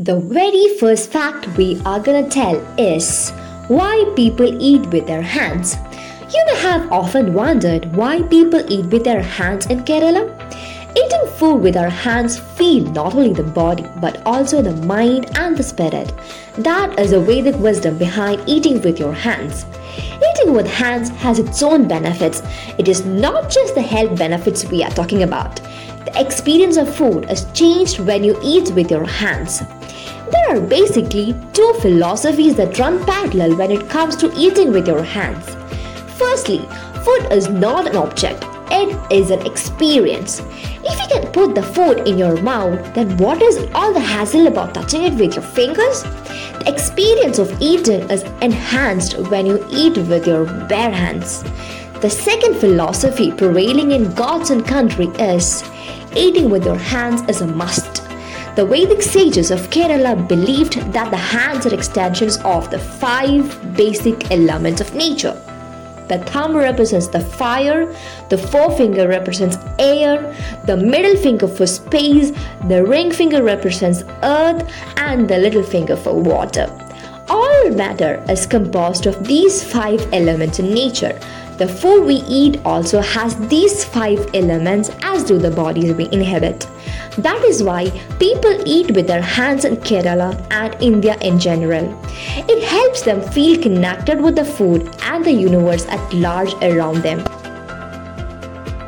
The very first fact we are gonna tell is why people eat with their hands. You may have often wondered why people eat with their hands in Kerala. Food with our hands feed not only the body but also the mind and the spirit. That is the Vedic wisdom behind eating with your hands. Eating with hands has its own benefits. It is not just the health benefits we are talking about. The experience of food is changed when you eat with your hands. There are basically two philosophies that run parallel when it comes to eating with your hands. Firstly, food is not an object, it is an experience. If you can put the food in your mouth, then what is all the hassle about touching it with your fingers? The experience of eating is enhanced when you eat with your bare hands. The second philosophy prevailing in God's own country is eating with your hands is a must. The Vedic sages of Kerala believed that the hands are extensions of the five basic elements of nature. The thumb represents the fire, the forefinger represents air, the middle finger for space, the ring finger represents earth, and the little finger for water. All matter is composed of these five elements in nature. The food we eat also has these five elements, as do the bodies we inhabit. That is why people eat with their hands in Kerala and India in general. It helps them feel connected with the food and the universe at large around them.